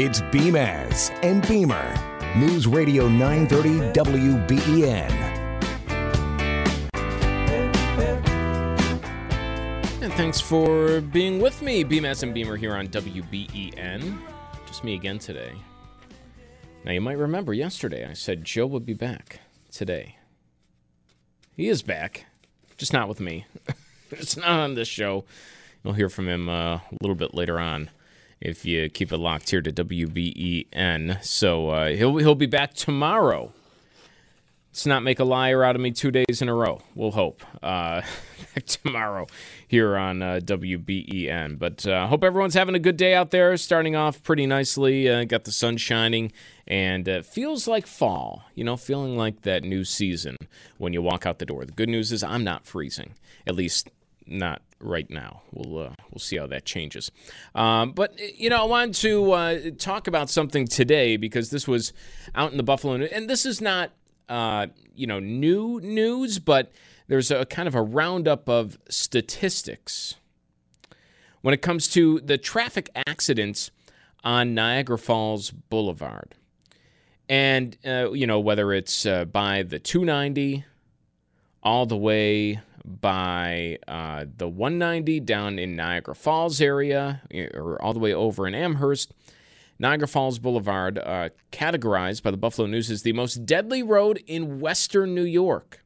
It's Beamaz and Beamer. News Radio 930 WBEN. And thanks for being with me, Beamaz and Beamer here on WBEN. Just me again today. Now, you might remember yesterday I said Joe would be back today. He is back, just not with me. it's not on this show. You'll hear from him uh, a little bit later on if you keep it locked here to WBEN. So uh, he'll he'll be back tomorrow. Let's not make a liar out of me two days in a row. We'll hope uh, tomorrow here on uh, WBEN. But uh, hope everyone's having a good day out there. Starting off pretty nicely. Uh, got the sun shining and uh, feels like fall. You know, feeling like that new season when you walk out the door. The good news is I'm not freezing. At least not right now. We'll uh, we'll see how that changes. Um, but you know, I wanted to uh, talk about something today because this was out in the Buffalo, and this is not uh, you know new news, but there's a kind of a roundup of statistics when it comes to the traffic accidents on Niagara Falls Boulevard, and uh, you know whether it's uh, by the 290 all the way by uh, the 190 down in Niagara Falls area or all the way over in Amherst. Niagara Falls Boulevard, uh, categorized by the Buffalo News as the most deadly road in western New York.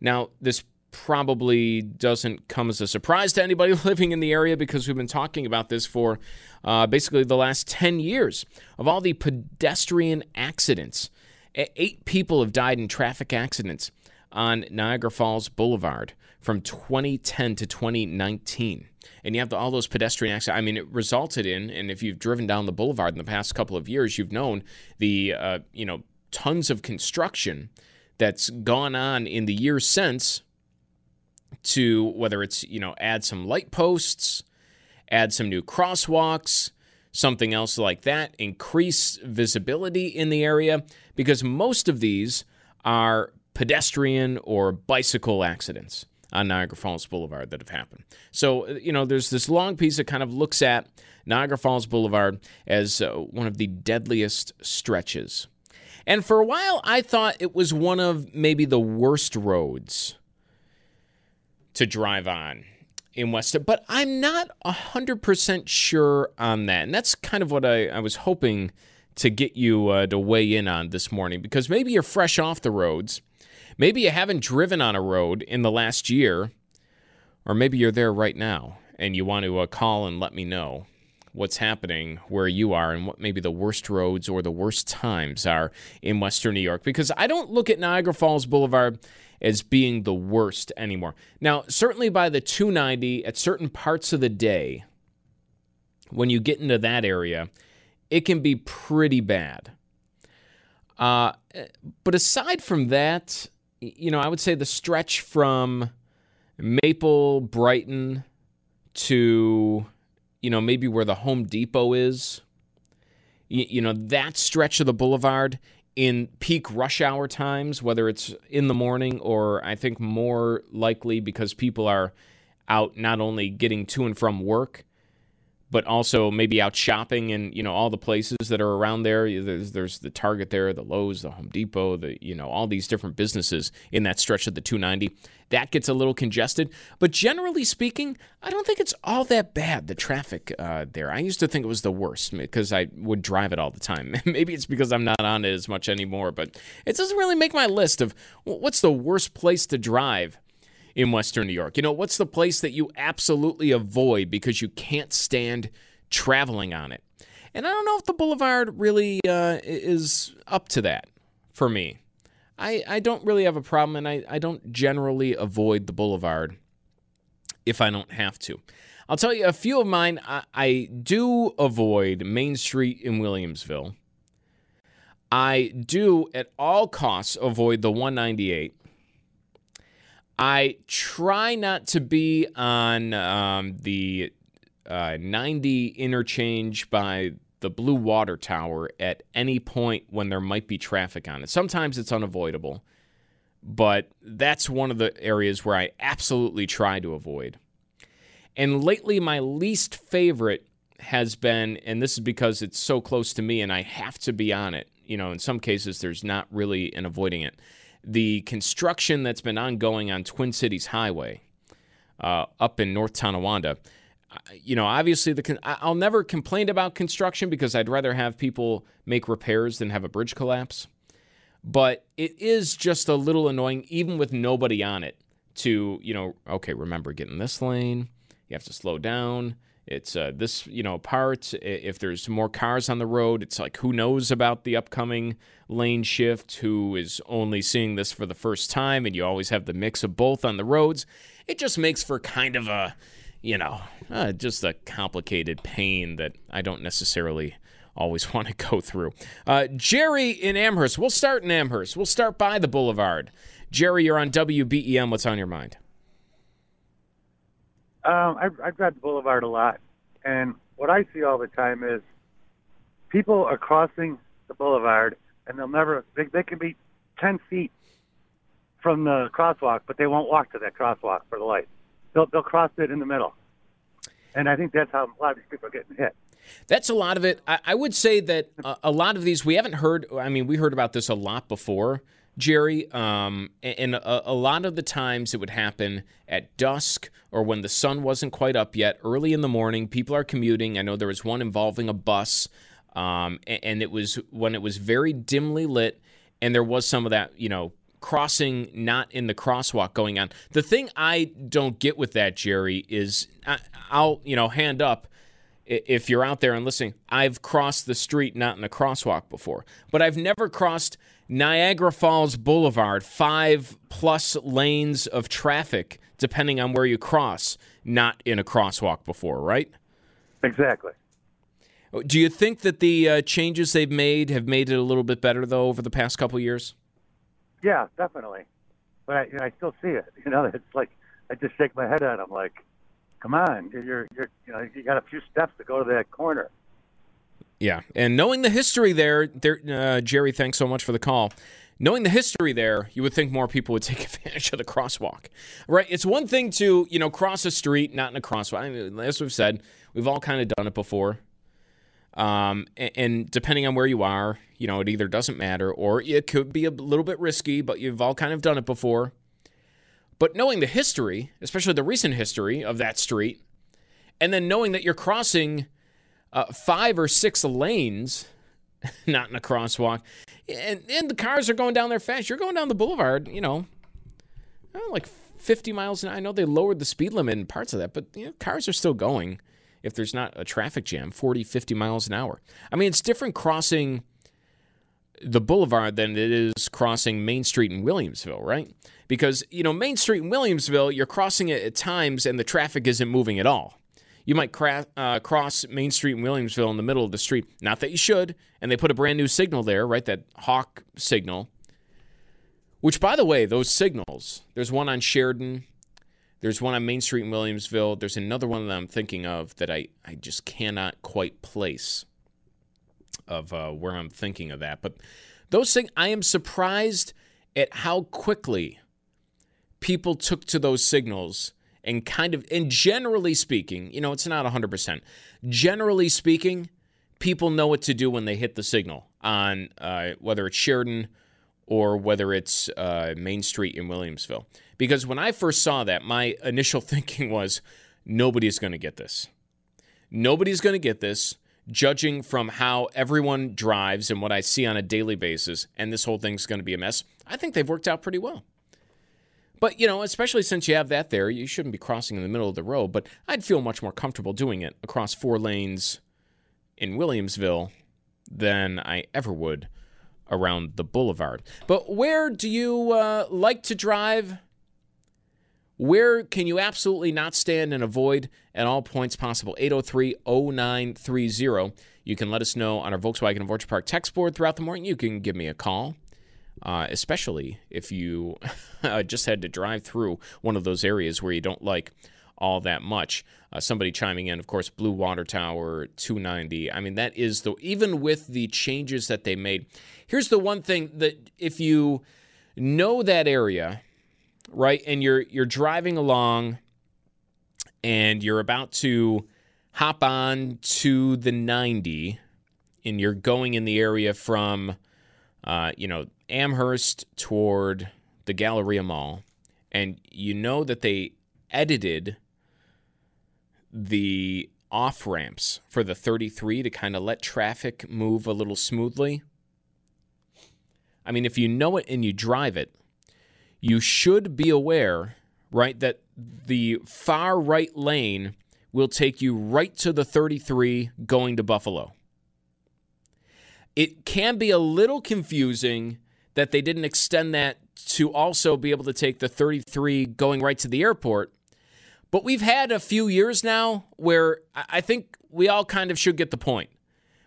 Now, this probably doesn't come as a surprise to anybody living in the area because we've been talking about this for uh, basically the last 10 years of all the pedestrian accidents. Eight people have died in traffic accidents on Niagara Falls Boulevard from 2010 to 2019. And you have the, all those pedestrian accidents. I mean, it resulted in, and if you've driven down the boulevard in the past couple of years, you've known the, uh, you know, tons of construction that's gone on in the years since to whether it's, you know, add some light posts, add some new crosswalks, something else like that, increase visibility in the area, because most of these are pedestrian or bicycle accidents on Niagara Falls Boulevard that have happened. So, uh, you know, there's this long piece that kind of looks at Niagara Falls Boulevard as uh, one of the deadliest stretches. And for a while, I thought it was one of maybe the worst roads to drive on in West, but I'm not 100% sure on that. And that's kind of what I, I was hoping to get you uh, to weigh in on this morning because maybe you're fresh off the roads Maybe you haven't driven on a road in the last year, or maybe you're there right now and you want to uh, call and let me know what's happening where you are and what maybe the worst roads or the worst times are in Western New York. Because I don't look at Niagara Falls Boulevard as being the worst anymore. Now, certainly by the 290 at certain parts of the day, when you get into that area, it can be pretty bad. Uh, but aside from that, you know, I would say the stretch from Maple, Brighton to, you know, maybe where the Home Depot is, you, you know, that stretch of the boulevard in peak rush hour times, whether it's in the morning or I think more likely because people are out not only getting to and from work, but also maybe out shopping and you know all the places that are around there. There's, there's the Target there, the Lowe's, the Home Depot, the you know all these different businesses in that stretch of the 290. That gets a little congested, but generally speaking, I don't think it's all that bad. The traffic uh, there, I used to think it was the worst because I would drive it all the time. maybe it's because I'm not on it as much anymore, but it doesn't really make my list of what's the worst place to drive in Western New York? You know, what's the place that you absolutely avoid because you can't stand traveling on it? And I don't know if the Boulevard really uh, is up to that for me. I, I don't really have a problem, and I, I don't generally avoid the Boulevard if I don't have to. I'll tell you a few of mine. I, I do avoid Main Street in Williamsville. I do at all costs avoid the 198. I try not to be on um, the uh, 90 interchange by the Blue Water Tower at any point when there might be traffic on it. Sometimes it's unavoidable, but that's one of the areas where I absolutely try to avoid. And lately, my least favorite has been, and this is because it's so close to me and I have to be on it. You know, in some cases, there's not really an avoiding it. The construction that's been ongoing on Twin Cities Highway uh, up in North Tonawanda. You know, obviously, the I'll never complain about construction because I'd rather have people make repairs than have a bridge collapse. But it is just a little annoying, even with nobody on it, to, you know, okay, remember, get in this lane, you have to slow down. It's uh, this, you know, part. If there's more cars on the road, it's like who knows about the upcoming lane shift? Who is only seeing this for the first time? And you always have the mix of both on the roads. It just makes for kind of a, you know, uh, just a complicated pain that I don't necessarily always want to go through. Uh, Jerry in Amherst. We'll start in Amherst. We'll start by the Boulevard. Jerry, you're on WBEN. What's on your mind? Um, I, I drive the boulevard a lot, and what I see all the time is people are crossing the boulevard, and they'll never. They, they can be ten feet from the crosswalk, but they won't walk to that crosswalk for the light. They'll they'll cross it in the middle, and I think that's how a lot of these people are getting hit. That's a lot of it. I, I would say that a, a lot of these we haven't heard. I mean, we heard about this a lot before Jerry. Um, and a, a, lot of the times it would happen at dusk or when the sun wasn't quite up yet, early in the morning. People are commuting. I know there was one involving a bus, um, and, it was when it was very dimly lit, and there was some of that, you know, crossing not in the crosswalk going on. The thing I don't get with that, Jerry, is I, I'll, you know, hand up if you're out there and listening, I've crossed the street not in a crosswalk before, but I've never crossed Niagara Falls Boulevard, five plus lanes of traffic, depending on where you cross, not in a crosswalk before, right? Exactly. Do you think that the uh, changes they've made have made it a little bit better, though, over the past couple years? Yeah, definitely. But I, you know, I still see it. You know, it's like I just shake my head at them, like, "Come on, you're, you're, you know, you got a few steps to go to that corner." Yeah, and knowing the history there, there, uh, Jerry, thanks so much for the call. Knowing the history there, you would think more people would take advantage of the crosswalk, right? It's one thing to you know cross a street, not in a crosswalk. I mean, as we've said, we've all kind of done it before. Um, and, and, depending on where you are, you know, it either doesn't matter or it could be a little bit risky, but you've all kind of done it before. But knowing the history, especially the recent history of that street, and then knowing that you're crossing uh, five or six lanes, not in a crosswalk, and, and the cars are going down there fast. You're going down the boulevard, you know, like 50 miles an hour. I know they lowered the speed limit in parts of that, but you know, cars are still going if there's not a traffic jam, 40, 50 miles an hour. I mean, it's different crossing the boulevard than it is crossing Main Street in Williamsville, right? Because, you know, Main Street in Williamsville, you're crossing it at times and the traffic isn't moving at all. You might cra- uh, cross Main Street in Williamsville in the middle of the street. Not that you should. And they put a brand new signal there, right? That Hawk signal. Which, by the way, those signals, there's one on Sheridan, there's one on Main Street in Williamsville, there's another one that I'm thinking of that I, I just cannot quite place of uh, where I'm thinking of that. But those things, I am surprised at how quickly people took to those signals and kind of, and generally speaking, you know, it's not 100%. Generally speaking, people know what to do when they hit the signal on uh, whether it's Sheridan or whether it's uh, Main Street in Williamsville. Because when I first saw that, my initial thinking was nobody's going to get this. Nobody's going to get this, judging from how everyone drives and what I see on a daily basis, and this whole thing's going to be a mess. I think they've worked out pretty well. But, you know, especially since you have that there, you shouldn't be crossing in the middle of the road. But I'd feel much more comfortable doing it across four lanes in Williamsville than I ever would around the boulevard. But where do you uh, like to drive Where can you absolutely not stand and avoid at all points possible? 803 0930. You can let us know on our Volkswagen of Orchard Park text board throughout the morning. You can give me a call, uh, especially if you just had to drive through one of those areas where you don't like all that much. Uh, somebody chiming in, of course, Blue Water Tower 290. I mean, that is the even with the changes that they made. Here's the one thing that if you know that area, right, and you're you're driving along and you're about to hop on to the 90 and you're going in the area from uh, you know Amherst toward the Galleria Mall and you know that they edited the off ramps for the 33 to kind of let traffic move a little smoothly. I mean, if you know it and you drive it, you should be aware, right, that the far right lane will take you right to the 33 going to Buffalo. It can be a little confusing that they didn't extend that to also be able to take the 33 going right to the airport but we've had a few years now where I think we all kind of should get the point.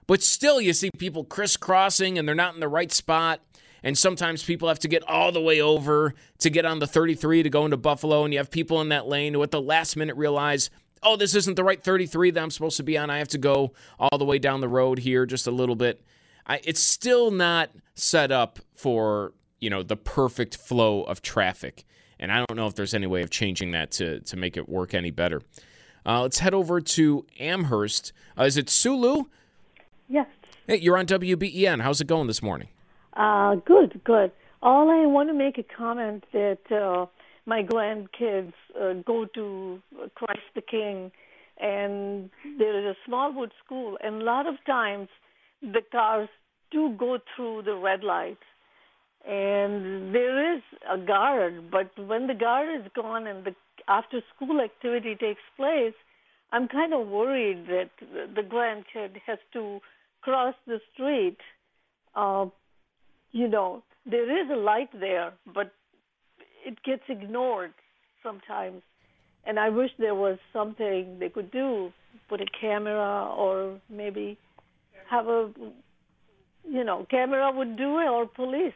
But still, you see people crisscrossing and they're not in the right spot. And sometimes people have to get all the way over to get on the 33 to go into Buffalo. And you have people in that lane who at the last minute realize, oh, this isn't the right 33 that I'm supposed to be on. I have to go all the way down the road here just a little bit. I, it's still not set up for, you know, the perfect flow of traffic. And I don't know if there's any way of changing that to, to make it work any better. Uh, let's head over to Amherst. Uh, is it Sulu? Yes. Hey, you're on WBEN. How's it going this morning? Uh, good, good. All I want to make a comment that uh, my grandkids uh, go to Christ the King, and there is a Smallwood school, and a lot of times the cars do go through the red lights and there is a guard, but when the guard is gone and the after school activity takes place, I'm kind of worried that the grandkid has to cross the street. Uh, you know, there is a light there, but it gets ignored sometimes. And I wish there was something they could do, put a camera or maybe have a, you know, camera would do it or police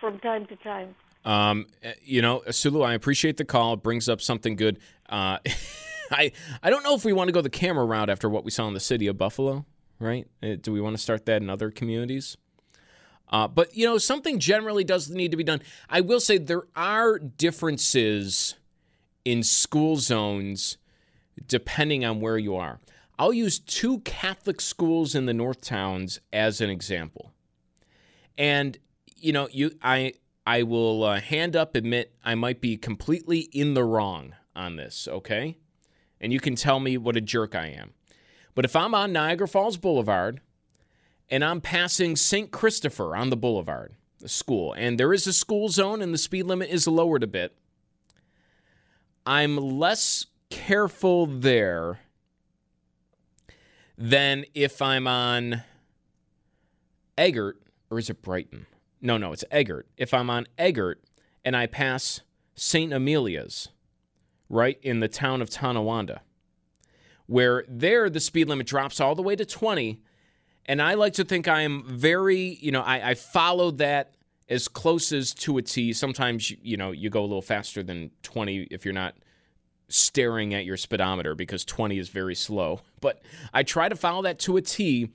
from time to time. Um, eh, you know, Sulu, I appreciate the call. It brings up something good. Uh, I I don't know if we want to go the camera route after what we saw in the city of Buffalo, right? Uh, do we want to start that in other communities? Uh, but you know, something generally does need to be done. I will say there are differences in school zones depending on where you are. I'll use two Catholic schools in the North Towns as an example. And you know, you I I will uh, hand up admit I might be completely in the wrong on this, okay? And you can tell me what a jerk I am. But if I'm on Niagara Falls Boulevard and I'm passing St. Christopher on the boulevard, the school, and there is a school zone and the speed limit is lowered a bit, I'm less careful there than if I'm on Eggert or is it Brighton? No, no, it's Eggert. If I'm on Eggert and I pass St. Amelia's, right in the town of Tonawanda, where there the speed limit drops all the way to 20. And I like to think I am very, you know, I, I followed that as close as to a T. Sometimes, you know, you go a little faster than 20 if you're not staring at your speedometer because 20 is very slow. But I try to follow that to a T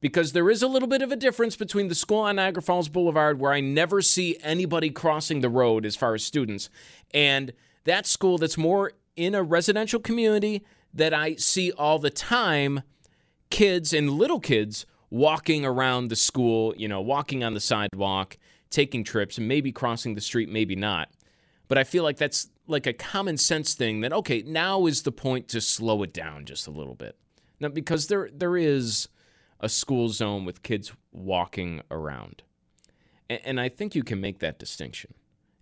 because there is a little bit of a difference between the school on Niagara Falls Boulevard, where I never see anybody crossing the road as far as students, and that school that's more in a residential community that I see all the time kids and little kids walking around the school, you know, walking on the sidewalk, taking trips, maybe crossing the street, maybe not. But I feel like that's like a common sense thing that, okay, now is the point to slow it down just a little bit. Now, because there there is a school zone with kids walking around. And, and I think you can make that distinction.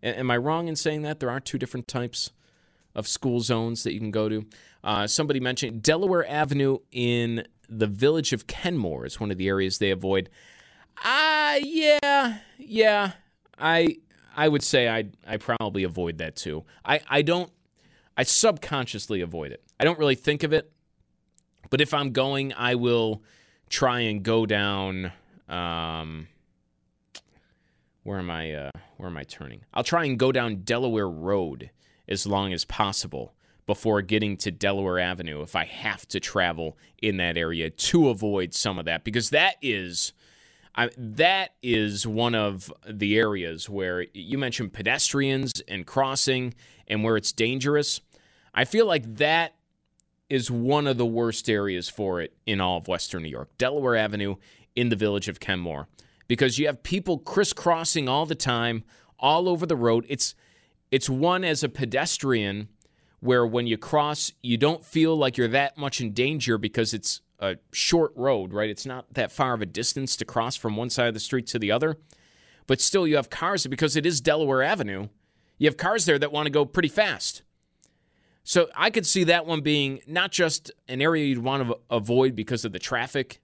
A- am I wrong in saying that? There are two different types of school zones that you can go to. Uh, somebody mentioned Delaware Avenue in the village of Kenmore is one of the areas they avoid. Ah, uh, yeah, yeah. I I would say I I probably avoid that too. I I don't I subconsciously avoid it. I don't really think of it, but if I'm going, I will try and go down. Um, where am I? Uh, where am I turning? I'll try and go down Delaware Road as long as possible before getting to Delaware Avenue if I have to travel in that area to avoid some of that because that is I, that is one of the areas where you mentioned pedestrians and crossing and where it's dangerous. I feel like that is one of the worst areas for it in all of Western New York. Delaware Avenue in the village of Kenmore because you have people crisscrossing all the time all over the road. It's it's one as a pedestrian where when you cross, you don't feel like you're that much in danger because it's a short road, right? It's not that far of a distance to cross from one side of the street to the other. But still, you have cars because it is Delaware Avenue. You have cars there that want to go pretty fast. So I could see that one being not just an area you'd want to avoid because of the traffic.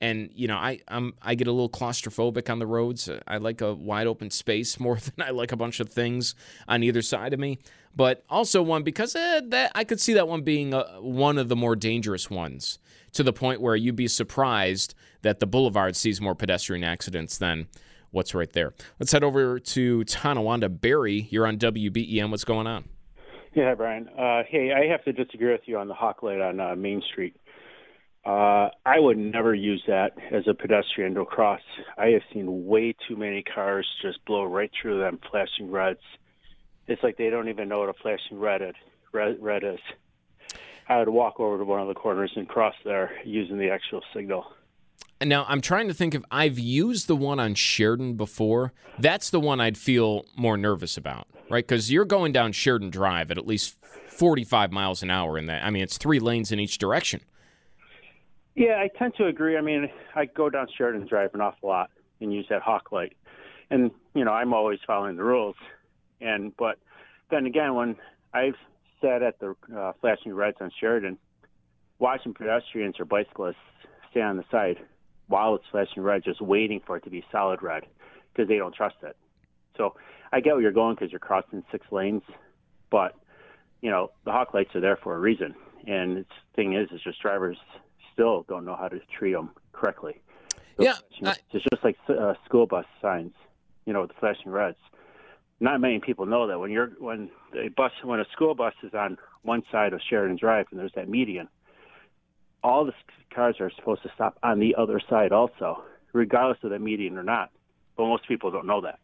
And you know, I I'm I get a little claustrophobic on the roads. I like a wide open space more than I like a bunch of things on either side of me. But also one because eh, that I could see that one being uh, one of the more dangerous ones to the point where you'd be surprised that the boulevard sees more pedestrian accidents than what's right there. Let's head over to Tonawanda. Barry, you're on WBEN. What's going on? Yeah, Brian. Uh, hey, I have to disagree with you on the hawk light on uh, Main Street. Uh, I would never use that as a pedestrian to cross. I have seen way too many cars just blow right through them, flashing reds. It's like they don't even know what a flashing red, red, red is. I would walk over to one of the corners and cross there using the actual signal. Now, I'm trying to think if I've used the one on Sheridan before. That's the one I'd feel more nervous about, right? Because you're going down Sheridan Drive at at least 45 miles an hour in that. I mean, it's three lanes in each direction. Yeah, I tend to agree. I mean, I go down Sheridan Drive an awful lot and use that hawk light. And, you know, I'm always following the rules. And, but then again, when I've sat at the uh, flashing reds on Sheridan, watching pedestrians or bicyclists stay on the side while it's flashing red, just waiting for it to be solid red because they don't trust it. So I get where you're going because you're crossing six lanes, but you know the hawk lights are there for a reason. And the thing is, is just drivers still don't know how to treat them correctly. yeah, I... it's just like uh, school bus signs, you know, with the flashing reds not many people know that when you're when a bus when a school bus is on one side of Sheridan Drive and there's that median, all the cars are supposed to stop on the other side also, regardless of the median or not. But most people don't know that.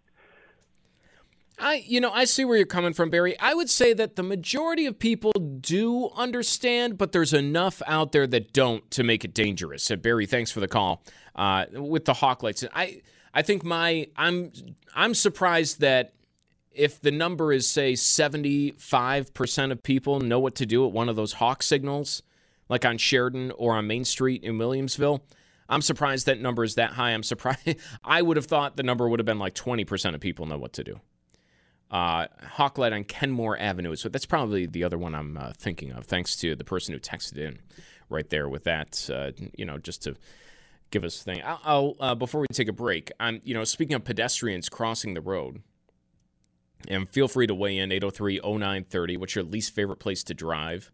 I, you know, I see where you're coming from, Barry. I would say that the majority of people do understand, but there's enough out there that don't to make it dangerous. Uh, Barry, thanks for the call. Uh, with the hawk lights, I, I think my, I'm, I'm surprised that if the number is, say, 75% of people know what to do at one of those hawk signals, like on Sheridan or on Main Street in Williamsville, I'm surprised that number is that high. I'm surprised. I would have thought the number would have been like 20% of people know what to do. Uh, Hawklight on Kenmore Avenue. So that's probably the other one I'm uh, thinking of, thanks to the person who texted in right there with that, uh, you know, just to give us a thing. I'll, I'll uh, before we take a break, I'm, you know, speaking of pedestrians crossing the road, and feel free to weigh in 803 0930. What's your least favorite place to drive?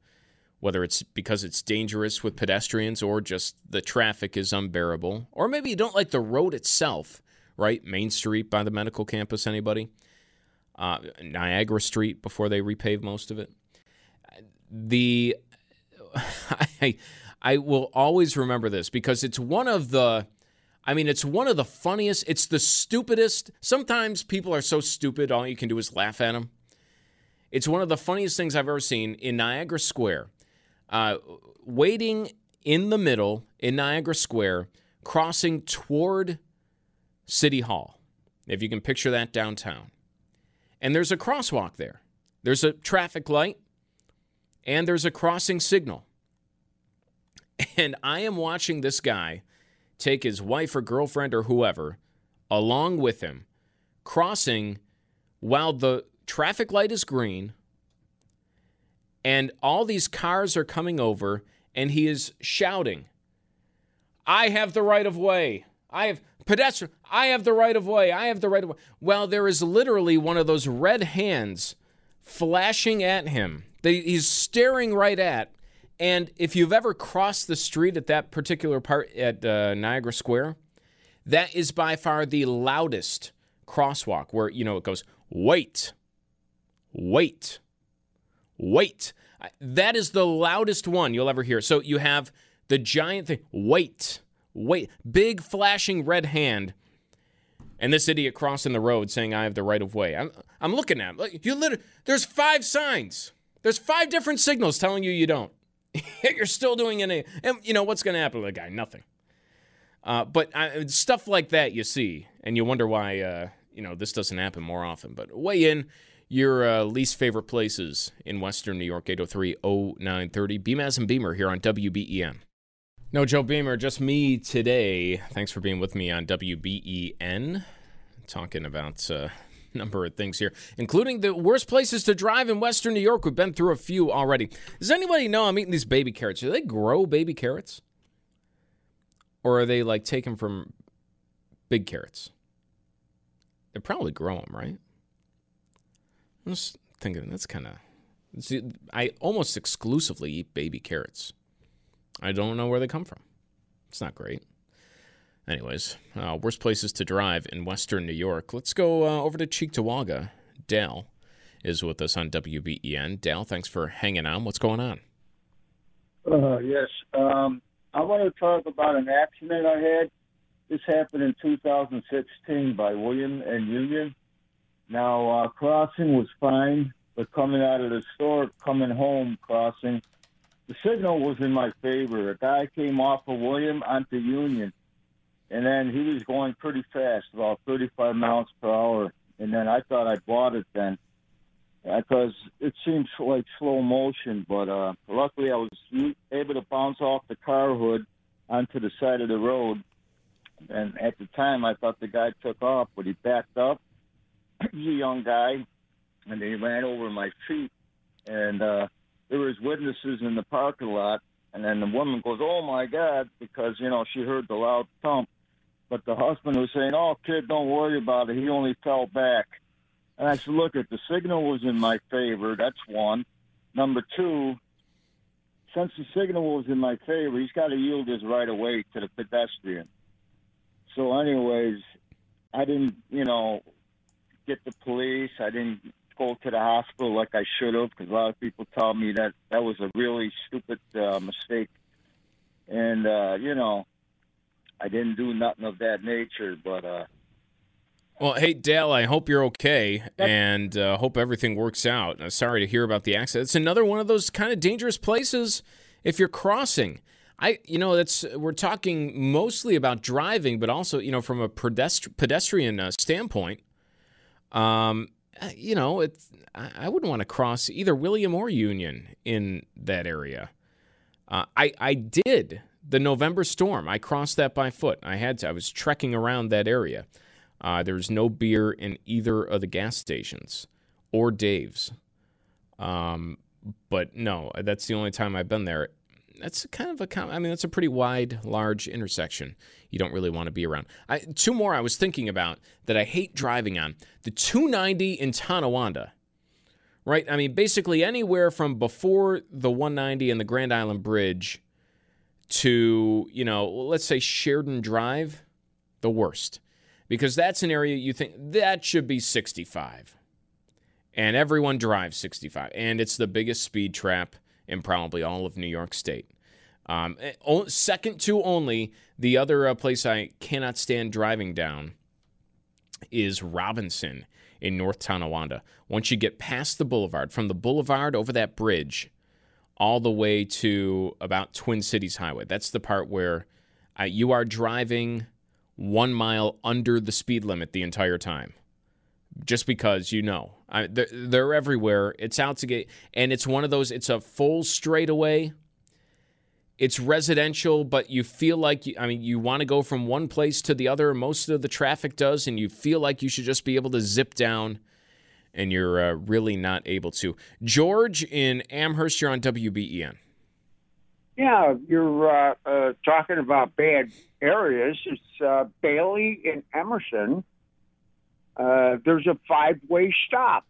Whether it's because it's dangerous with pedestrians or just the traffic is unbearable. Or maybe you don't like the road itself, right? Main Street by the medical campus, anybody? Uh, Niagara Street before they repave most of it. The I, I will always remember this because it's one of the I mean, it's one of the funniest. It's the stupidest. Sometimes people are so stupid, all you can do is laugh at them. It's one of the funniest things I've ever seen in Niagara Square. Uh, waiting in the middle in Niagara Square, crossing toward City Hall, if you can picture that downtown. And there's a crosswalk there, there's a traffic light, and there's a crossing signal. And I am watching this guy take his wife or girlfriend or whoever along with him, crossing while the traffic light is green and all these cars are coming over and he is shouting, I have the right of way. I have pedestrian. I have the right of way. I have the right of way. Well, there is literally one of those red hands flashing at him. He's staring right at. And if you've ever crossed the street at that particular part at uh, Niagara Square, that is by far the loudest crosswalk where, you know, it goes, wait, wait, wait. That is the loudest one you'll ever hear. So you have the giant thing, wait, wait, big flashing red hand. And this idiot crossing the road saying, I have the right of way. I'm, I'm looking at him. You literally, there's five signs. There's five different signals telling you you don't. You're still doing it. And you know, what's going to happen to the guy? Nothing. Uh, but uh, stuff like that you see, and you wonder why, uh, you know, this doesn't happen more often. But weigh in your uh, least favorite places in Western New York, 803 0930. Beamaz and Beamer here on WBEN. No, Joe Beamer, just me today. Thanks for being with me on WBEN. Talking about uh, number of things here, including the worst places to drive in Western New York. We've been through a few already. Does anybody know I'm eating these baby carrots? Do they grow baby carrots? Or are they like taken from big carrots? They probably grow them, right? I'm just thinking that's kind of. I almost exclusively eat baby carrots. I don't know where they come from. It's not great. Anyways, uh, worst places to drive in Western New York. Let's go uh, over to Cheektowaga. Dale is with us on WBEN. Dale, thanks for hanging on. What's going on? Uh, yes. Um, I want to talk about an accident I had. This happened in 2016 by William and Union. Now, uh, crossing was fine, but coming out of the store, coming home crossing, the signal was in my favor. A guy came off of William onto Union, and then he was going pretty fast, about 35 miles per hour. And then I thought I bought it then because it seemed like slow motion. But uh, luckily, I was able to bounce off the car hood onto the side of the road. And at the time, I thought the guy took off, but he backed up. He's a young guy, and he ran over my feet. And uh, there was witnesses in the parking lot, and then the woman goes, "Oh my God," because you know she heard the loud thump. But the husband was saying, "Oh, kid, don't worry about it. He only fell back." And I said, "Look, if the signal was in my favor, that's one. Number two, since the signal was in my favor, he's got to yield his right of way to the pedestrian. So, anyways, I didn't, you know, get the police. I didn't go to the hospital like I should have because a lot of people tell me that that was a really stupid uh, mistake. And, uh, you know, I didn't do nothing of that nature, but. Uh, well, hey, Dale, I hope you're okay and uh, hope everything works out. Uh, sorry to hear about the accident. It's another one of those kind of dangerous places if you're crossing. I, you know, that's we're talking mostly about driving, but also, you know, from a pedestri- pedestrian uh, standpoint. Um, uh, you know, it's, I wouldn't want to cross either William or Union in that area. Uh, I I did the November storm. I crossed that by foot. I had to. I was trekking around that area. Uh, there was no beer in either of the gas stations or Dave's. Um, but no, that's the only time I've been there that's kind of a I mean that's a pretty wide, large intersection. You don't really want to be around. I, two more I was thinking about that I hate driving on: the 290 in Tonawanda. Right, I mean basically anywhere from before the 190 and the Grand Island Bridge to you know let's say Sheridan Drive, the worst, because that's an area you think that should be 65, and everyone drives 65, and it's the biggest speed trap in probably all of New York State. Um, eh, second to only the other uh, place I cannot stand driving down is Robinson in North Tonawanda. Once you get past the boulevard, from the boulevard over that bridge, all the way to about Twin Cities Highway. That's the part where uh, you are driving one mile under the speed limit the entire time just because you know I, they're, they're everywhere. It's out to get, and it's one of those. It's a full straightaway. It's residential, but you feel like you, I mean, you want to go from one place to the other. Most of the traffic does, and you feel like you should just be able to zip down, and you're uh, really not able to. George in Amherst, you're on WBEN. Yeah, you're uh, uh, talking about bad areas. It's uh, Bailey and Emerson uh, there's a five way stop.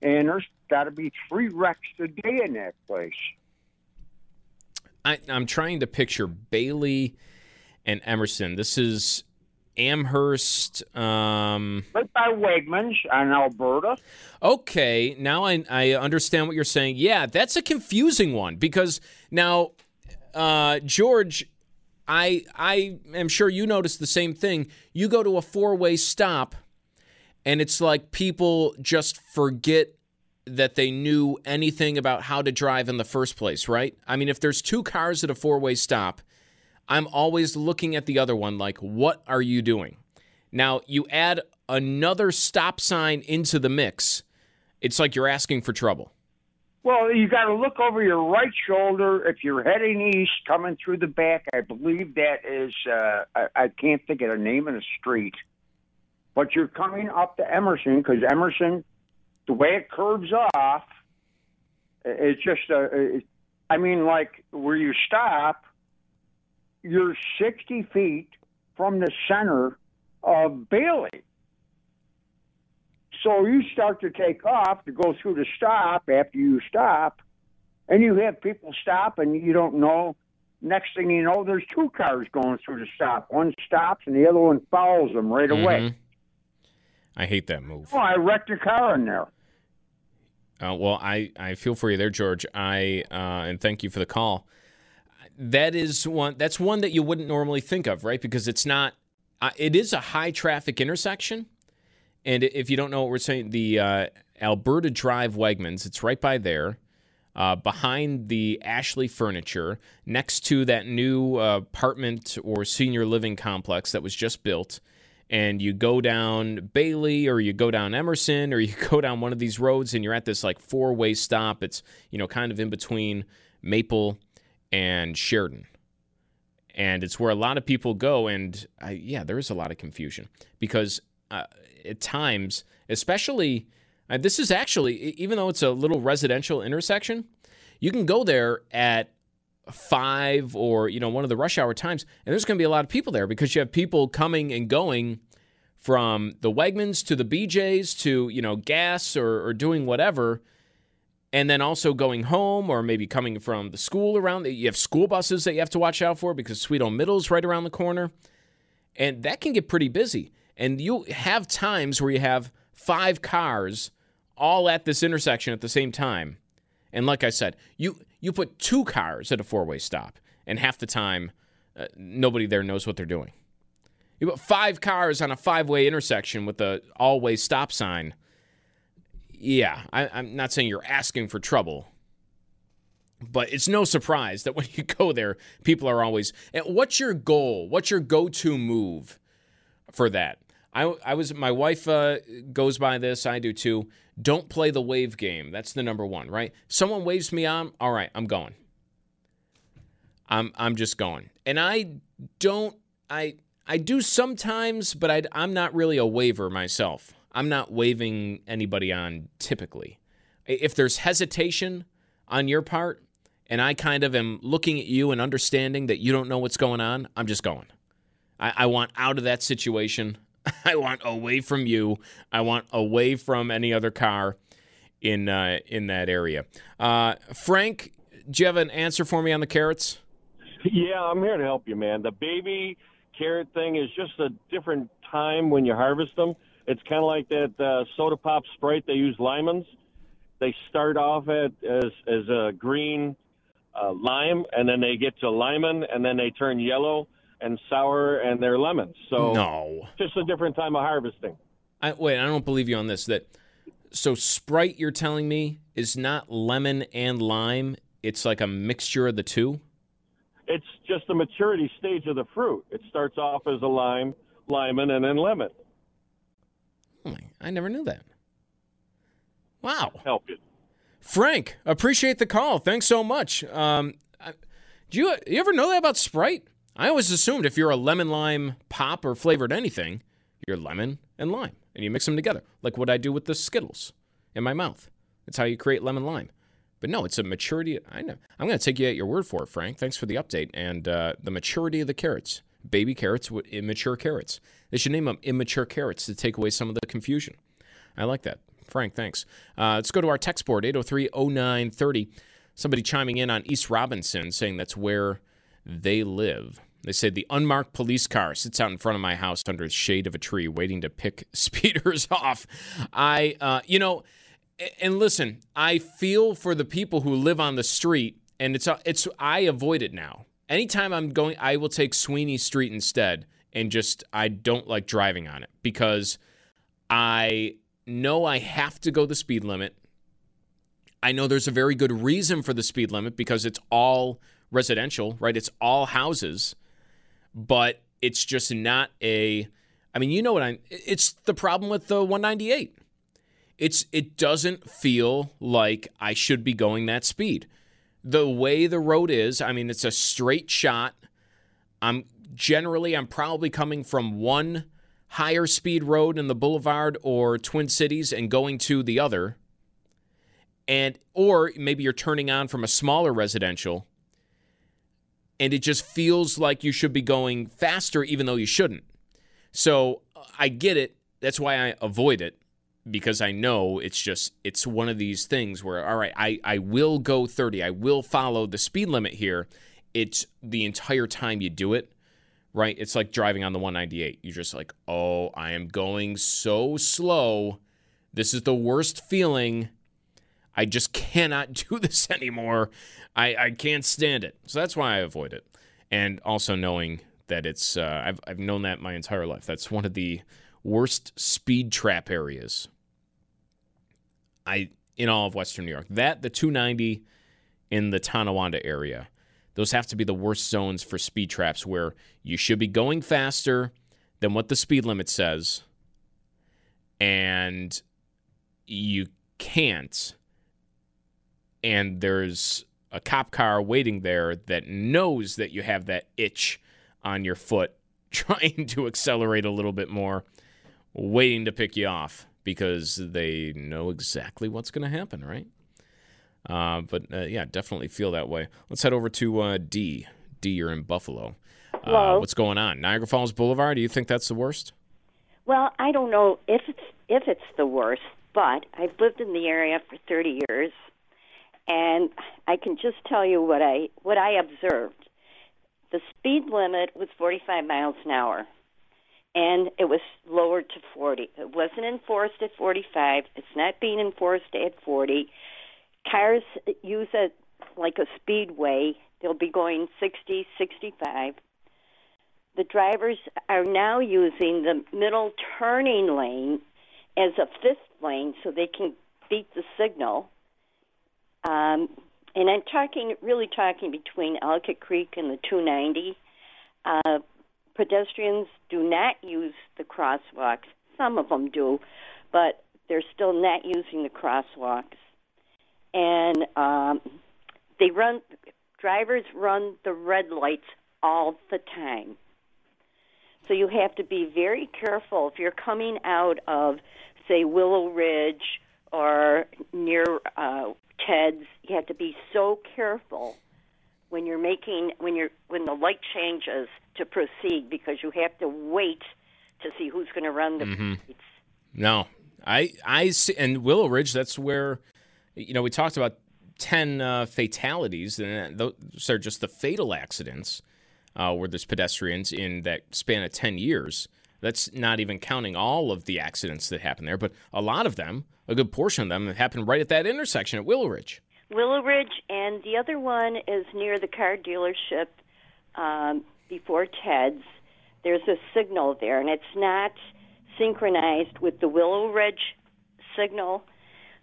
and there's got to be three wrecks a day in that place. I, I'm trying to picture Bailey and Emerson. This is Amherst. Um, Right by Wegmans on Alberta. okay, now I, I understand what you're saying. Yeah, that's a confusing one because now, uh, George, I I am sure you noticed the same thing. You go to a four way stop, and it's like people just forget that they knew anything about how to drive in the first place, right? I mean, if there's two cars at a four way stop, I'm always looking at the other one like, what are you doing? Now, you add another stop sign into the mix, it's like you're asking for trouble. Well, you got to look over your right shoulder if you're heading east, coming through the back. I believe that is, uh, I, I can't think of the name of the street, but you're coming up to Emerson because Emerson, the way it curves off, it's just a. It, I mean, like where you stop, you're 60 feet from the center of Bailey. So you start to take off to go through the stop after you stop, and you have people stop, and you don't know. Next thing you know, there's two cars going through the stop. One stops, and the other one follows them right away. Mhm. I hate that move. Oh, I wrecked a car in there. Uh, well, I, I feel for you there, George. I uh, and thank you for the call. That is one. That's one that you wouldn't normally think of, right? Because it's not. Uh, it is a high traffic intersection, and if you don't know what we're saying, the uh, Alberta Drive Wegmans. It's right by there, uh, behind the Ashley Furniture, next to that new uh, apartment or senior living complex that was just built and you go down Bailey or you go down Emerson or you go down one of these roads and you're at this like four way stop. It's, you know, kind of in between Maple and Sheridan. And it's where a lot of people go. And I, yeah, there is a lot of confusion because uh, at times, especially, uh, this is actually, even though it's a little residential intersection, you can go there at five or you know one of the rush hour times and there's going to be a lot of people there because you have people coming and going from the wegmans to the bjs to you know gas or, or doing whatever and then also going home or maybe coming from the school around you have school buses that you have to watch out for because sweet home middle's right around the corner and that can get pretty busy and you have times where you have five cars all at this intersection at the same time and like I said, you you put two cars at a four way stop, and half the time, uh, nobody there knows what they're doing. You put five cars on a five way intersection with a all way stop sign. Yeah, I, I'm not saying you're asking for trouble, but it's no surprise that when you go there, people are always. What's your goal? What's your go to move for that? I, I was my wife uh, goes by this. I do too. Don't play the wave game. That's the number one, right? Someone waves me on. All right, I'm going. I'm I'm just going, and I don't. I I do sometimes, but I, I'm not really a waver myself. I'm not waving anybody on typically. If there's hesitation on your part, and I kind of am looking at you and understanding that you don't know what's going on, I'm just going. I, I want out of that situation. I want away from you. I want away from any other car in uh, in that area. Uh, Frank, do you have an answer for me on the carrots? Yeah, I'm here to help you, man. The baby carrot thing is just a different time when you harvest them. It's kind of like that uh, soda pop Sprite they use lemons. They start off at as as a green uh, lime, and then they get to lemon, and then they turn yellow and sour, and they're lemons. So No. just a different time of harvesting. I, wait, I don't believe you on this. That so Sprite, you're telling me, is not lemon and lime. It's like a mixture of the two. It's just the maturity stage of the fruit. It starts off as a lime, lemon, and then lemon. Oh my, I never knew that. Wow. Help you. Frank, appreciate the call. Thanks so much. Um, I- do you you ever know that about Sprite? I always assumed if you're a lemon lime pop or flavored anything, you're lemon and lime, and you mix them together, like what I do with the Skittles in my mouth. That's how you create lemon lime. But no, it's a maturity. I know. I'm going to take you at your word for it, Frank. Thanks for the update and uh, the maturity of the carrots. Baby carrots with immature carrots. They should name them immature carrots to take away some of the confusion. I like that. Frank, thanks. Uh, let's go to our text board, 803 0930. Somebody chiming in on East Robinson saying that's where they live. They say the unmarked police car sits out in front of my house under the shade of a tree, waiting to pick speeders off. I, uh, you know, and listen, I feel for the people who live on the street, and it's uh, it's I avoid it now. Anytime I'm going, I will take Sweeney Street instead, and just I don't like driving on it because I know I have to go the speed limit. I know there's a very good reason for the speed limit because it's all residential, right? It's all houses, but it's just not a. I mean, you know what I'm. It's the problem with the 198 it's it doesn't feel like I should be going that speed. The way the road is, I mean, it's a straight shot. I'm generally I'm probably coming from one higher speed road in the boulevard or Twin Cities and going to the other. And or maybe you're turning on from a smaller residential and it just feels like you should be going faster even though you shouldn't. So uh, I get it. That's why I avoid it because I know it's just it's one of these things where all right, I I will go 30. I will follow the speed limit here. It's the entire time you do it, right? It's like driving on the 198. You're just like, "Oh, I am going so slow. This is the worst feeling. I just cannot do this anymore. I I can't stand it." So that's why I avoid it. And also knowing that it's uh, I've I've known that my entire life. That's one of the worst speed trap areas I in all of Western New York. That the 290 in the Tonawanda area. Those have to be the worst zones for speed traps where you should be going faster than what the speed limit says and you can't and there's a cop car waiting there that knows that you have that itch on your foot trying to accelerate a little bit more waiting to pick you off because they know exactly what's going to happen, right? Uh, but uh, yeah, definitely feel that way. Let's head over to uh, D. D, you're in Buffalo. Uh, what's going on? Niagara Falls Boulevard. Do you think that's the worst? Well, I don't know if it's if it's the worst, but I've lived in the area for 30 years, and I can just tell you what I what I observed. The speed limit was 45 miles an hour and it was lowered to 40. It wasn't enforced at 45. It's not being enforced at 40. Cars use it like a speedway. They'll be going 60, 65. The drivers are now using the middle turning lane as a fifth lane so they can beat the signal. Um, and I'm talking, really talking between Ellicott Creek and the 290. Uh, pedestrians do not use the crosswalks. Some of them do, but they're still not using the crosswalks. And um, they run, drivers run the red lights all the time. So you have to be very careful if you're coming out of, say, Willow Ridge or near uh, Ted's. You have to be so careful when you're making when you're when the light changes to proceed because you have to wait to see who's going to run the Mhm. lights. No, I I see, and Willow Ridge. That's where you know we talked about ten uh, fatalities, and those are just the fatal accidents uh, where there's pedestrians in that span of ten years. That's not even counting all of the accidents that happen there, but a lot of them, a good portion of them, happened right at that intersection at Willow Ridge. Willow Ridge, and the other one is near the car dealership um, before Ted's. There's a signal there, and it's not synchronized with the Willow Ridge signal.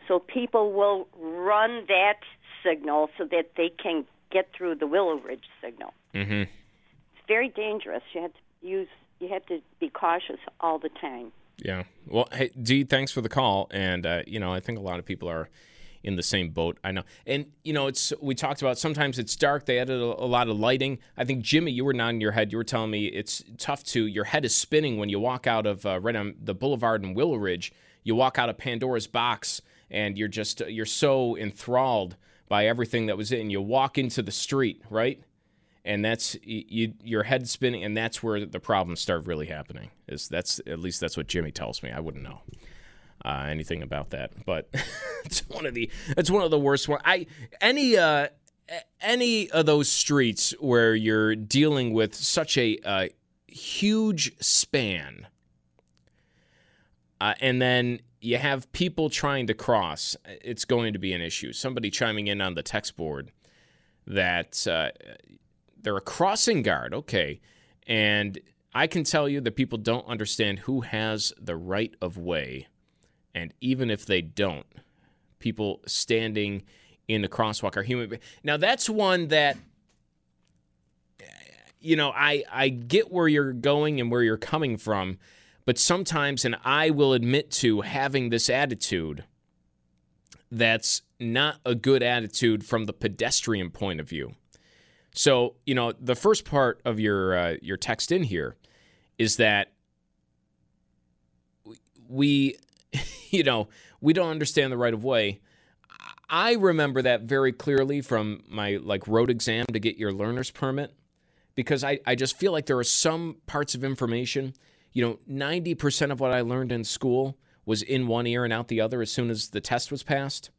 So people will run that signal so that they can get through the Willow Ridge signal. Mm-hmm. It's very dangerous. You have to use. You have to be cautious all the time. Yeah. Well, hey, Dee, thanks for the call. And, uh, you know, I think a lot of people are in the same boat. I know. And, you know, it's we talked about sometimes it's dark. They added a, a lot of lighting. I think, Jimmy, you were nodding your head. You were telling me it's tough to, your head is spinning when you walk out of uh, right on the boulevard in Willow Ridge. You walk out of Pandora's box and you're just, you're so enthralled by everything that was in. You walk into the street, right? and that's you, your head spinning, and that's where the problems start really happening. Is that's at least that's what Jimmy tells me. I wouldn't know. uh, anything about that. But it's one of the it's one of the worst one. I any uh, any of those streets where you're dealing with such a uh, huge span, uh, and then you have people trying to cross, it's going to be an issue. Somebody chiming in on the text board that uh, they're a crossing guard, okay, and I can tell you that people don't understand who has the right of way and even if they don't, people standing in the crosswalk are human. Now that's one that you know, I I get where you're going and where you're coming from, but sometimes and I will admit to having this attitude that's not a good attitude from the pedestrian point of view. So, you know, the first part of your uh, your text in here is that we you know, we don't understand the right of way. I remember that very clearly from my like road exam to get your learner's permit because I, I just feel like there are some parts of information, you know, 90% of what I learned in school was in one ear and out the other as soon as the test was passed.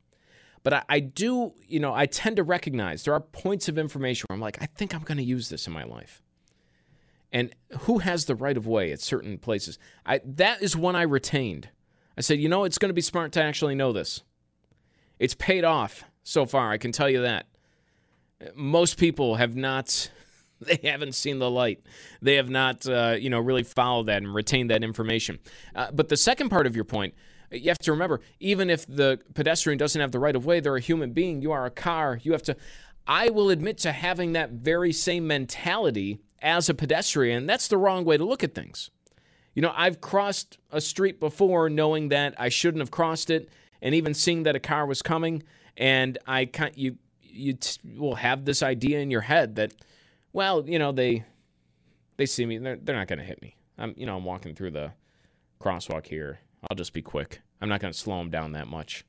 But I, I do, you know, I tend to recognize there are points of information where I'm like, I think I'm going to use this in my life. And who has the right of way at certain places? I, that is one I retained. I said, you know, it's going to be smart to actually know this. It's paid off so far, I can tell you that. Most people have not, they haven't seen the light. They have not, uh, you know, really followed that and retained that information. Uh, but the second part of your point, you have to remember, even if the pedestrian doesn't have the right of way, they're a human being. You are a car. You have to. I will admit to having that very same mentality as a pedestrian. That's the wrong way to look at things. You know, I've crossed a street before knowing that I shouldn't have crossed it, and even seeing that a car was coming, and I kind you you t- will have this idea in your head that, well, you know, they they see me, they're, they're not going to hit me. I'm you know I'm walking through the crosswalk here. I'll just be quick. I'm not going to slow them down that much.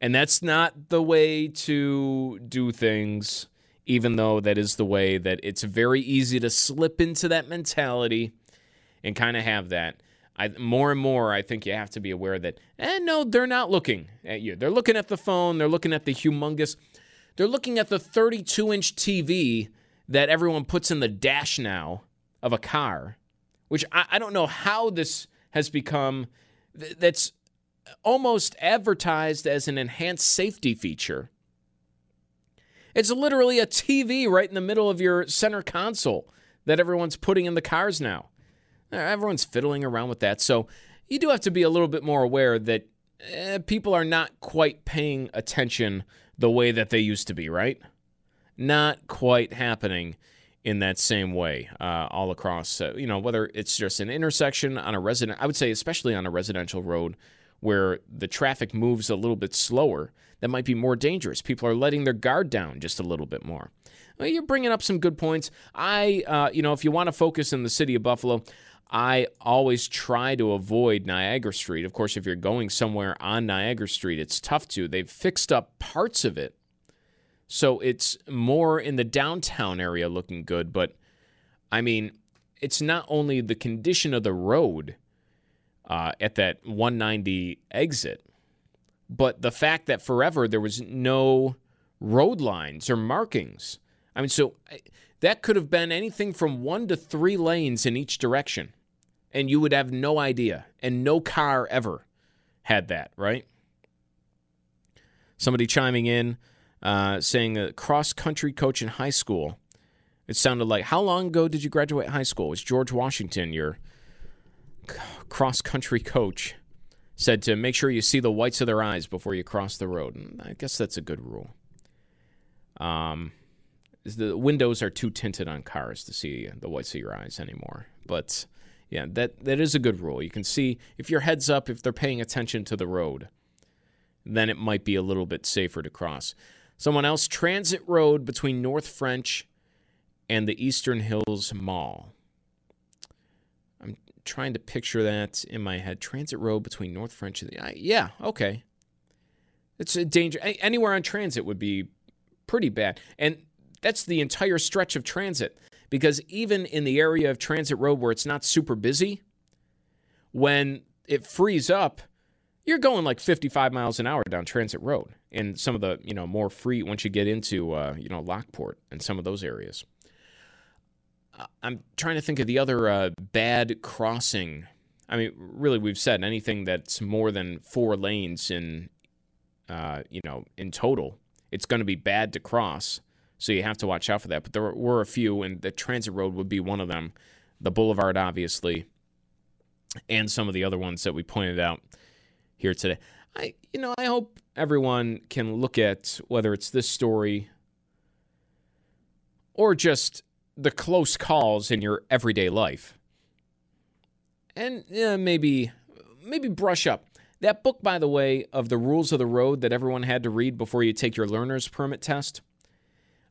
And that's not the way to do things, even though that is the way that it's very easy to slip into that mentality and kind of have that. I, more and more, I think you have to be aware that, eh, no, they're not looking at you. They're looking at the phone. They're looking at the humongous, they're looking at the 32 inch TV that everyone puts in the dash now of a car, which I, I don't know how this has become, that's almost advertised as an enhanced safety feature. It's literally a TV right in the middle of your center console that everyone's putting in the cars now. Everyone's fiddling around with that. So you do have to be a little bit more aware that eh, people are not quite paying attention the way that they used to be, right? Not quite happening in that same way uh, all across, uh, you know, whether it's just an intersection on a resident, I would say, especially on a residential road where the traffic moves a little bit slower, that might be more dangerous. People are letting their guard down just a little bit more. Well, you're bringing up some good points. I, uh, you know, if you want to focus in the city of Buffalo, I always try to avoid Niagara Street. Of course, if you're going somewhere on Niagara Street, it's tough to. They've fixed up parts of it. So it's more in the downtown area looking good. But I mean, it's not only the condition of the road uh, at that 190 exit, but the fact that forever there was no road lines or markings. I mean, so that could have been anything from one to three lanes in each direction and you would have no idea. And no car ever had that, right? Somebody chiming in uh, saying a cross country coach in high school. It sounded like, how long ago did you graduate high school? Was George Washington your cross country coach? Said to make sure you see the whites of their eyes before you cross the road. And I guess that's a good rule. Um, the windows are too tinted on cars to see the whites of your eyes anymore. But yeah, that that is a good rule. You can see if your head's up, if they're paying attention to the road, then it might be a little bit safer to cross. Someone else, Transit Road between North French and the Eastern Hills Mall. I'm trying to picture that in my head. Transit Road between North French and the uh, yeah, okay. It's a danger. Anywhere on transit would be pretty bad, and that's the entire stretch of transit because even in the area of Transit Road where it's not super busy, when it frees up, you're going like 55 miles an hour down Transit Road in some of the, you know, more free once you get into, uh, you know, Lockport and some of those areas. I'm trying to think of the other uh, bad crossing. I mean, really, we've said anything that's more than four lanes in, uh, you know, in total, it's going to be bad to cross. So you have to watch out for that. But there were a few, and the Transit Road would be one of them. The Boulevard, obviously, and some of the other ones that we pointed out here today. I, you know, I hope everyone can look at whether it's this story or just the close calls in your everyday life, and yeah, maybe, maybe brush up. That book, by the way, of the rules of the road that everyone had to read before you take your learner's permit test.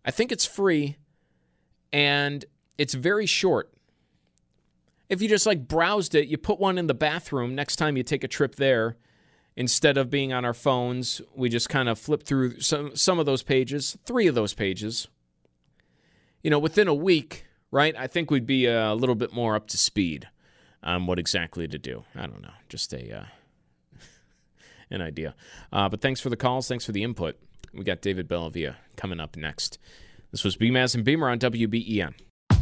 I think it's free, and it's very short. If you just like browsed it, you put one in the bathroom next time you take a trip there instead of being on our phones, we just kind of flip through some some of those pages, three of those pages. You know, within a week, right? I think we'd be a little bit more up to speed on what exactly to do. I don't know, just a uh, an idea. Uh, but thanks for the calls. Thanks for the input. We got David Bellavia coming up next. This was Beamaz and Beamer on WBEN.